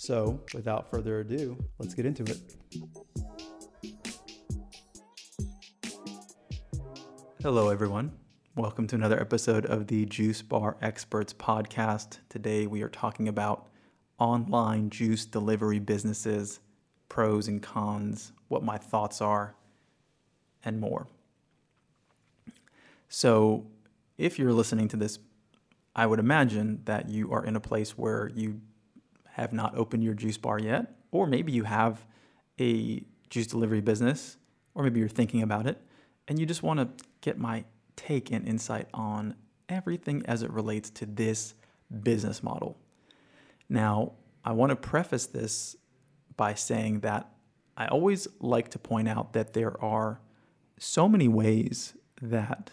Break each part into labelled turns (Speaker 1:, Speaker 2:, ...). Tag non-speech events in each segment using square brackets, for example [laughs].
Speaker 1: So, without further ado, let's get into it. Hello, everyone. Welcome to another episode of the Juice Bar Experts podcast. Today, we are talking about online juice delivery businesses, pros and cons, what my thoughts are, and more. So, if you're listening to this, I would imagine that you are in a place where you have not opened your juice bar yet, or maybe you have a juice delivery business, or maybe you're thinking about it, and you just want to get my take and insight on everything as it relates to this business model. Now, I want to preface this by saying that I always like to point out that there are so many ways that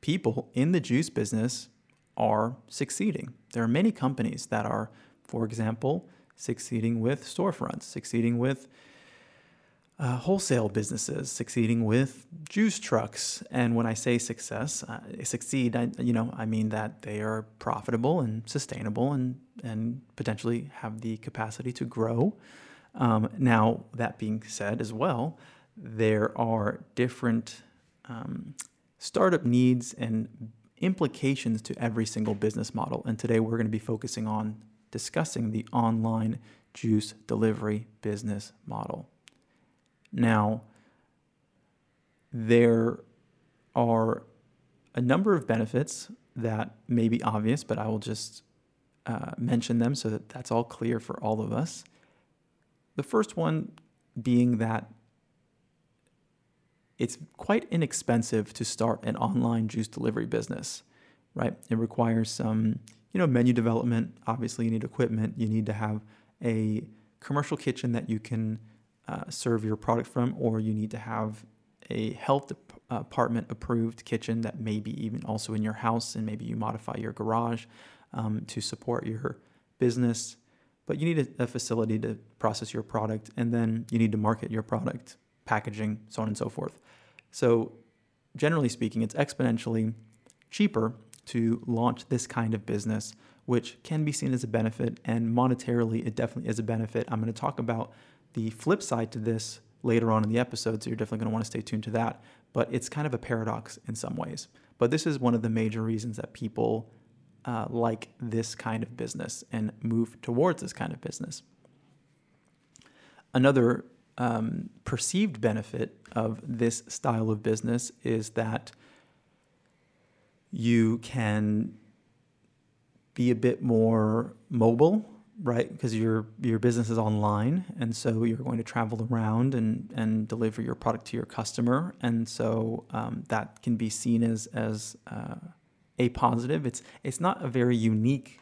Speaker 1: people in the juice business are succeeding. There are many companies that are for example, succeeding with storefronts, succeeding with uh, wholesale businesses, succeeding with juice trucks. And when I say success, uh, succeed, I, you know, I mean that they are profitable and sustainable and, and potentially have the capacity to grow. Um, now, that being said, as well, there are different um, startup needs and implications to every single business model. And today we're going to be focusing on discussing the online juice delivery business model. Now, there are a number of benefits that may be obvious, but I will just uh, mention them so that that's all clear for all of us. The first one being that it's quite inexpensive to start an online juice delivery business, right? It requires some you know, menu development, obviously you need equipment. You need to have a commercial kitchen that you can uh, serve your product from, or you need to have a health department approved kitchen that may be even also in your house, and maybe you modify your garage um, to support your business. But you need a, a facility to process your product, and then you need to market your product, packaging, so on and so forth. So, generally speaking, it's exponentially cheaper to launch this kind of business, which can be seen as a benefit. And monetarily, it definitely is a benefit. I'm going to talk about the flip side to this later on in the episode, so you're definitely going to want to stay tuned to that. But it's kind of a paradox in some ways. But this is one of the major reasons that people uh, like this kind of business and move towards this kind of business. Another um, perceived benefit of this style of business is that you can be a bit more mobile, right? Because your your business is online, and so you're going to travel around and and deliver your product to your customer, and so um, that can be seen as as uh, a positive. It's it's not a very unique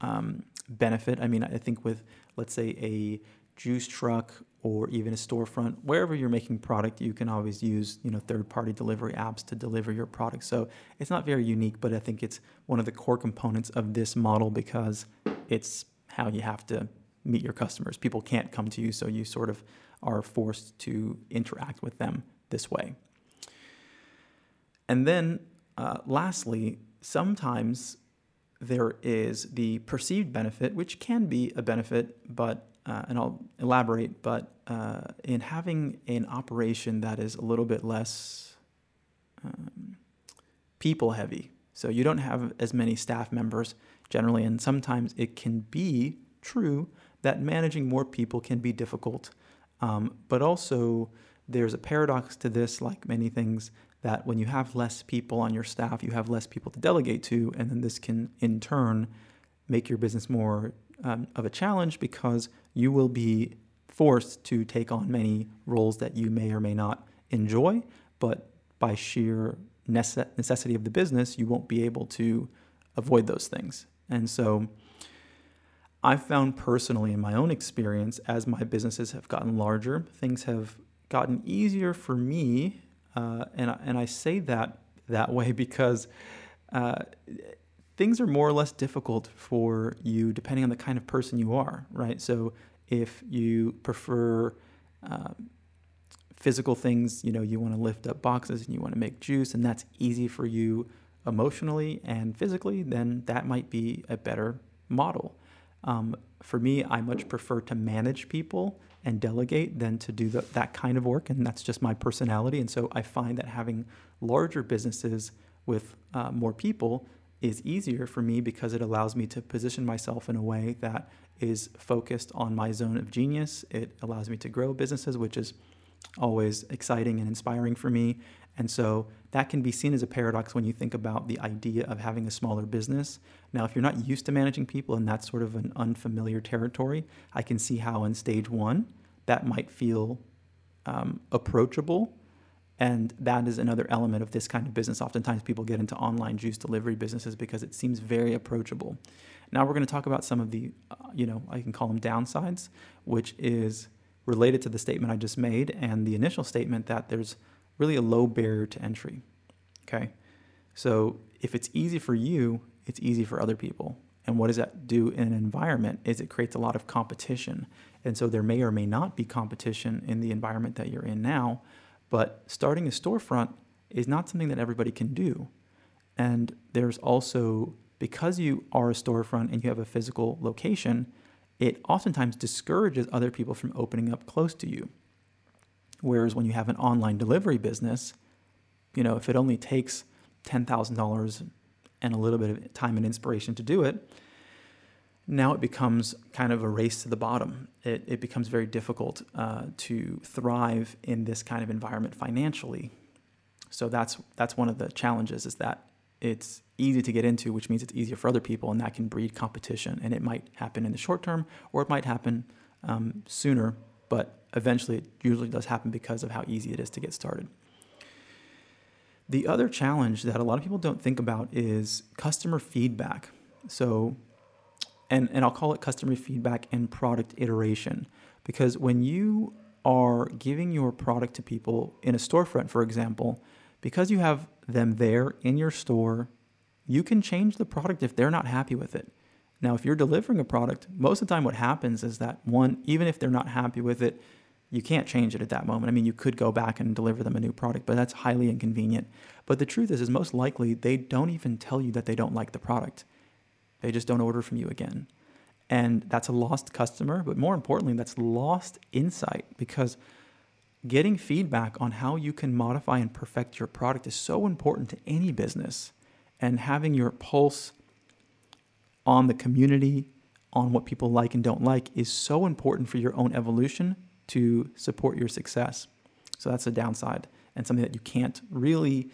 Speaker 1: um, benefit. I mean, I think with let's say a juice truck or even a storefront, wherever you're making product, you can always use you know third-party delivery apps to deliver your product. So it's not very unique, but I think it's one of the core components of this model because it's how you have to meet your customers. People can't come to you, so you sort of are forced to interact with them this way. And then, uh, lastly, sometimes there is the perceived benefit, which can be a benefit, but uh, and I'll elaborate, but uh, in having an operation that is a little bit less um, people heavy, so you don't have as many staff members generally, and sometimes it can be true that managing more people can be difficult. Um, but also, there's a paradox to this, like many things, that when you have less people on your staff, you have less people to delegate to, and then this can in turn make your business more um, of a challenge because you will be forced to take on many roles that you may or may not enjoy, but by sheer necessity of the business, you won't be able to avoid those things. And so I've found personally in my own experience, as my businesses have gotten larger, things have gotten easier for me. Uh, and, and I say that that way [laughs] because uh, things are more or less difficult for you depending on the kind of person you are, right? So if you prefer uh, physical things, you know, you want to lift up boxes and you want to make juice, and that's easy for you emotionally and physically, then that might be a better model. Um, for me, I much prefer to manage people and delegate than to do the, that kind of work, and that's just my personality. And so I find that having larger businesses with uh, more people is easier for me because it allows me to position myself in a way that is focused on my zone of genius. It allows me to grow businesses, which is always exciting and inspiring for me. And so that can be seen as a paradox when you think about the idea of having a smaller business. Now, if you're not used to managing people and that's sort of an unfamiliar territory, I can see how in stage one that might feel um, approachable. And that is another element of this kind of business. Oftentimes, people get into online juice delivery businesses because it seems very approachable. Now, we're going to talk about some of the, uh, you know, I can call them downsides, which is related to the statement I just made and the initial statement that there's really a low barrier to entry. Okay. So if it's easy for you, it's easy for other people. And what does that do in an environment is it creates a lot of competition. And so there may or may not be competition in the environment that you're in now, but starting a storefront is not something that everybody can do. And there's also because you are a storefront and you have a physical location, it oftentimes discourages other people from opening up close to you. Whereas when you have an online delivery business, you know, if it only takes $10,000 and a little bit of time and inspiration to do it, now it becomes kind of a race to the bottom. It, it becomes very difficult uh, to thrive in this kind of environment financially. So that's that's one of the challenges is that it's easy to get into, which means it's easier for other people, and that can breed competition. And it might happen in the short term, or it might happen um, sooner, but eventually it usually does happen because of how easy it is to get started. The other challenge that a lot of people don't think about is customer feedback. So, and, and I'll call it customer feedback and product iteration, because when you are giving your product to people in a storefront, for example, because you have them there in your store, you can change the product if they're not happy with it. Now, if you're delivering a product, most of the time what happens is that one, even if they're not happy with it, you can't change it at that moment. I mean, you could go back and deliver them a new product, but that's highly inconvenient. But the truth is, is most likely they don't even tell you that they don't like the product. They just don't order from you again. And that's a lost customer, but more importantly, that's lost insight because getting feedback on how you can modify and perfect your product is so important to any business. And having your pulse on the community, on what people like and don't like, is so important for your own evolution to support your success. So that's a downside and something that you can't really,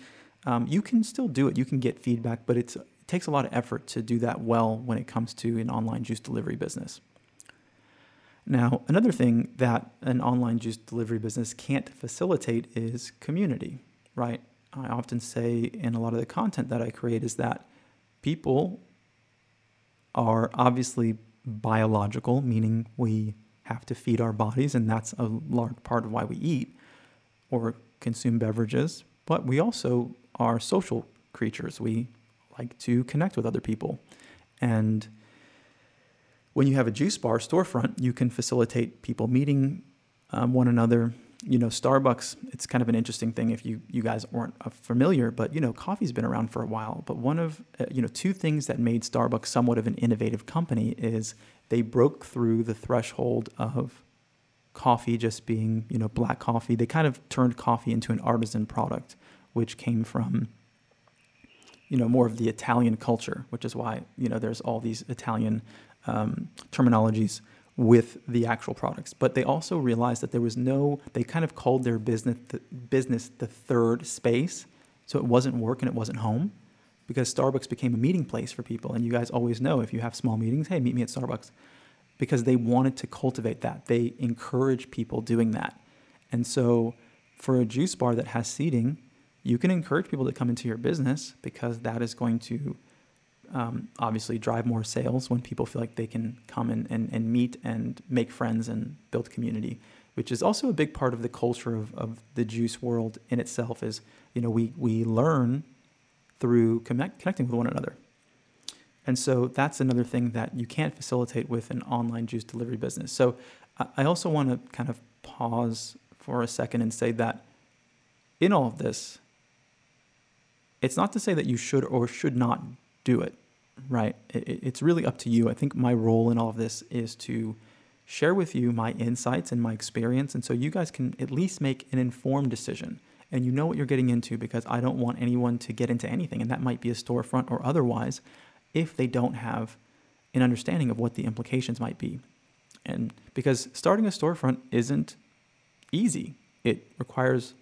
Speaker 1: um, you can still do it. You can get feedback, but it takes a lot of effort to do that well when it comes to an online juice delivery business. Now, another thing that an online juice delivery business can't facilitate is community, right? I often say in a lot of the content that I create is that people are obviously biological, meaning we have to feed our bodies, and that's a large part of why we eat or consume beverages. But we also are social creatures. We like to connect with other people. And when you have a juice bar storefront, you can facilitate people meeting um, one another. You know, Starbucks, it's kind of an interesting thing if you, you guys weren't uh, familiar, but, you know, coffee's been around for a while. But one of, uh, you know, two things that made Starbucks somewhat of an innovative company is they broke through the threshold of coffee just being, you know, black coffee. They kind of turned coffee into an artisan product, which came from, you know, more of the Italian culture, which is why, you know, there's all these Italian um, terminologies with the actual products. But they also realized that there was no, they kind of called their business the, business the third space. So it wasn't work and it wasn't home because Starbucks became a meeting place for people. And you guys always know if you have small meetings, hey, meet me at Starbucks. Because they wanted to cultivate that. They encourage people doing that. And so for a juice bar that has seating, you can encourage people to come into your business because that is going to um, obviously drive more sales when people feel like they can come and, and, and meet and make friends and build community, which is also a big part of the culture of, of the juice world in itself is, you know, we, we learn through connect, connecting with one another. And so that's another thing that you can't facilitate with an online juice delivery business. So I also want to kind of pause for a second and say that in all of this, it's not to say that you should or should not do it, right? it's really up to you. I think my role in all of this is to share with you my insights and my experience. And so you guys can at least make an informed decision and you know what you're getting into because I don't want anyone to get into anything. And that might be a storefront or otherwise if they don't have an understanding of what the implications might be. And because starting a storefront isn't easy, it requires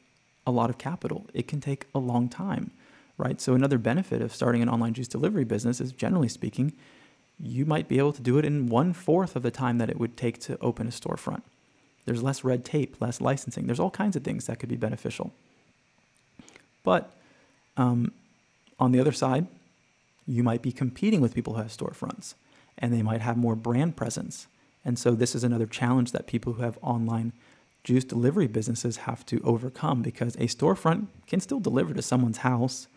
Speaker 1: a lot of capital. It can take a long time, right? So, another benefit of starting an online juice delivery business is generally speaking, you might be able to do it in one fourth of the time that it would take to open a storefront. There's less red tape, less licensing. There's all kinds of things that could be beneficial. But um, on the other side, you might be competing with people who have storefronts and they might have more brand presence. And so this is another challenge that people who have online juice delivery businesses have to overcome because a storefront can still deliver to someone's house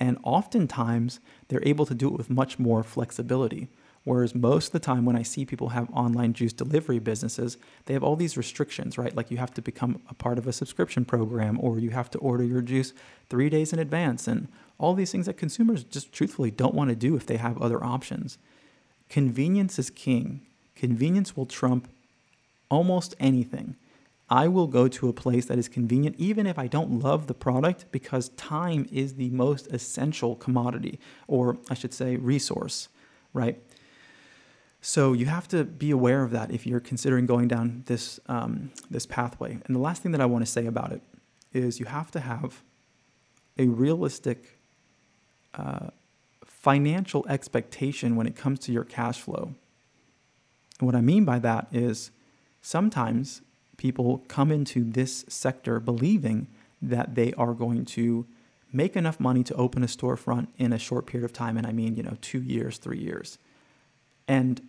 Speaker 1: and oftentimes they're able to do it with much more flexibility. Whereas most of the time, when I see people have online juice delivery businesses, they have all these restrictions, right? Like you have to become a part of a subscription program, or you have to order your juice three days in advance, and all these things that consumers just truthfully don't want to do if they have other options. Convenience is king. Convenience will trump almost anything. I will go to a place that is convenient, even if I don't love the product, because time is the most essential commodity, or I should say, resource, right? So you have to be aware of that if you're considering going down this um, this pathway. And the last thing that I want to say about it is you have to have a realistic uh, financial expectation when it comes to your cash flow. And what I mean by that is sometimes people come into this sector believing that they are going to make enough money to open a storefront in a short period of time and I mean, you know, 2 years, 3 years. And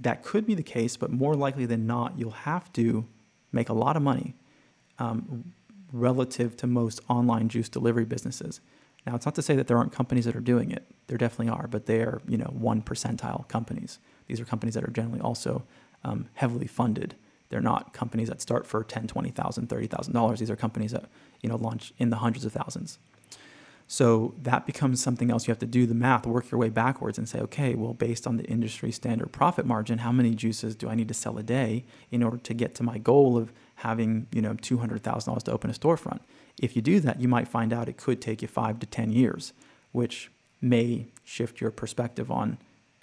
Speaker 1: that could be the case, but more likely than not, you'll have to make a lot of money um, relative to most online juice delivery businesses. Now, it's not to say that there aren't companies that are doing it. There definitely are, but they are, you know, one percentile companies. These are companies that are generally also um, heavily funded. They're not companies that start for ten, twenty thousand, thirty thousand dollars. These are companies that you know launch in the hundreds of thousands. So that becomes something else you have to do the math, work your way backwards and say, okay, well, based on the industry standard profit margin, how many juices do I need to sell a day in order to get to my goal of having, you know, $200,000 to open a storefront? If you do that, you might find out it could take you five to 10 years, which may shift your perspective on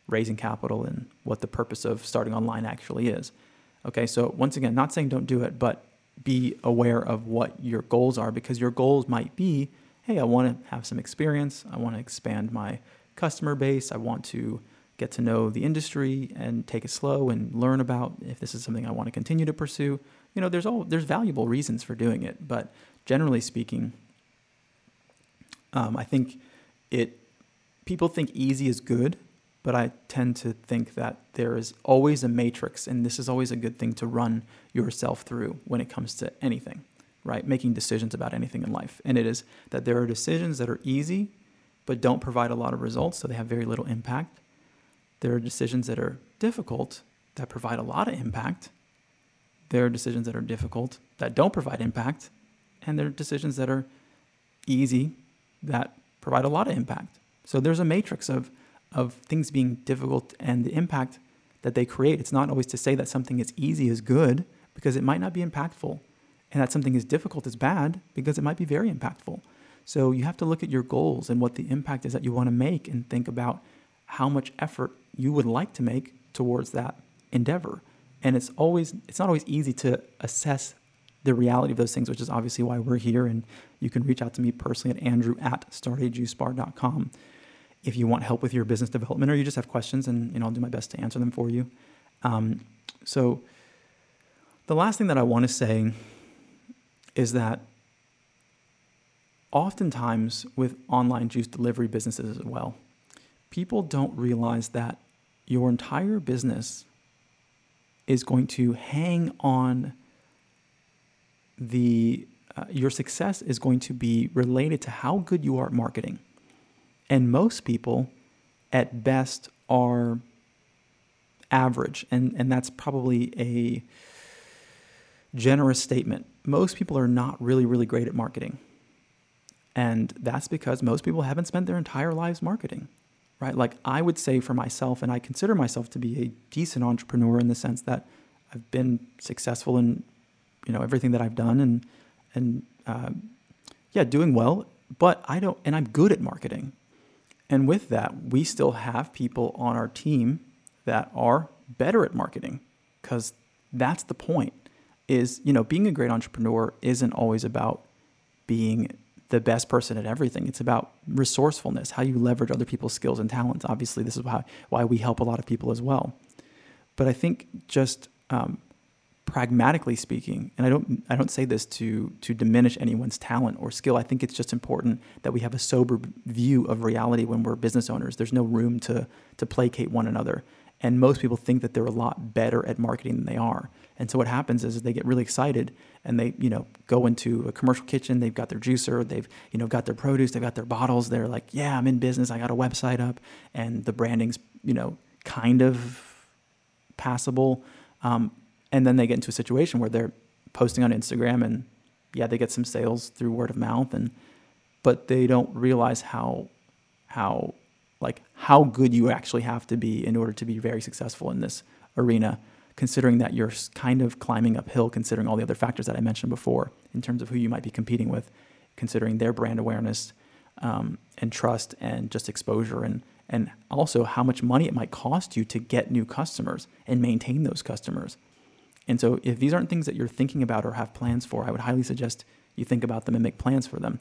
Speaker 1: raising capital and what the purpose of starting online actually is. Okay, so once again, not saying don't do it, but be aware of what your goals are because your goals might be hey, I want to have some experience. I want to expand my customer base. I want to get to know the industry and take it slow and learn about if this is something I want to continue to pursue. You know, there's all there's valuable reasons for doing it, but generally speaking, um, I think it people think easy is good, but I tend to think that there is always a matrix, and this is always a good thing to run yourself through when it comes to anything right? Making decisions about anything in life. And it is that there are decisions that are easy but don't provide a lot of results, so they have very little impact. There are decisions that are difficult that provide a lot of impact. There are decisions that are difficult that don't provide impact. And there are decisions that are easy that provide a lot of impact. So there's a matrix of, of things being difficult and the impact that they create. It's not always to say that something is easy is good because it might not be impactful and that something is difficult is bad because it might be very impactful. So you have to look at your goals and what the impact is that you want to make and think about how much effort you would like to make towards that endeavor. And it's always it's not always easy to assess the reality of those things, which is obviously why we're here. And you can reach out to me personally at andrew at startajuicebar.com if you want help with your business development or you just have questions and you know I'll do my best to answer them for you. Um, so the last thing that I want to say is that oftentimes with online juice delivery businesses as well, people don't realize that your entire business is going to hang on the uh, your success is going to be related to how good you are at marketing. And most people at best are average and and that's probably a generous statement. Most people are not really really great at marketing. And that's because most people haven't spent their entire lives marketing. Right? Like I would say for myself and I consider myself to be a decent entrepreneur in the sense that I've been successful in you know everything that I've done and and uh, yeah, doing well. But I don't, and I'm good at marketing. And with that, we still have people on our team that are better at marketing because that's the point. Is you know being a great entrepreneur isn't always about being the best person at everything. It's about resourcefulness, how you leverage other people's skills and talents. Obviously, this is why why we help a lot of people as well. But I think just um, pragmatically speaking, and I don't I don't say this to to diminish anyone's talent or skill. I think it's just important that we have a sober view of reality when we're business owners. There's no room to to placate one another. And most people think that they're a lot better at marketing than they are. And so what happens is they get really excited and they, you know, go into a commercial kitchen, they've got their juicer, they've, you know, got their produce, they've got their bottles, they're like, yeah, I'm in business, I got a website up, and the branding's, you know, kind of passable. Um, and then they get into a situation where they're posting on Instagram and yeah, they get some sales through word of mouth and but they don't realize how how like how good you actually have to be in order to be very successful in this arena considering that you're kind of climbing uphill considering all the other factors that I mentioned before in terms of who you might be competing with considering their brand awareness um, and trust and just exposure and and also how much money it might cost you to get new customers and maintain those customers and so, if these aren't things that you're thinking about or have plans for, I would highly suggest you think about them and make plans for them,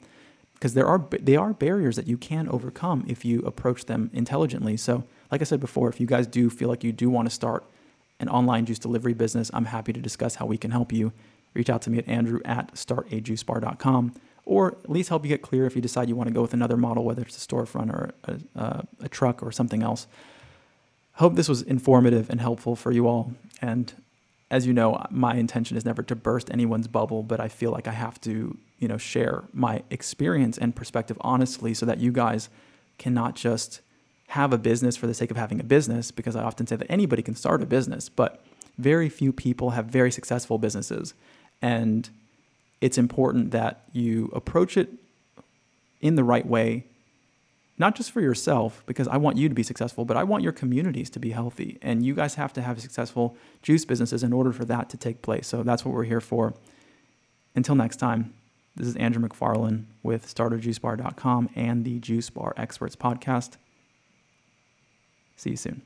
Speaker 1: because there are they are barriers that you can overcome if you approach them intelligently. So, like I said before, if you guys do feel like you do want to start an online juice delivery business, I'm happy to discuss how we can help you. Reach out to me at andrew at startajuicebar.com or at least help you get clear if you decide you want to go with another model, whether it's a storefront or a, a, a truck or something else. Hope this was informative and helpful for you all. And as you know, my intention is never to burst anyone's bubble, but I feel like I have to, you know, share my experience and perspective honestly so that you guys cannot just have a business for the sake of having a business because I often say that anybody can start a business, but very few people have very successful businesses. And it's important that you approach it in the right way not just for yourself, because I want you to be successful, but I want your communities to be healthy. And you guys have to have successful juice businesses in order for that to take place. So that's what we're here for. Until next time, this is Andrew McFarlane with StartAJuiceBar.com and the Juice Bar Experts Podcast. See you soon.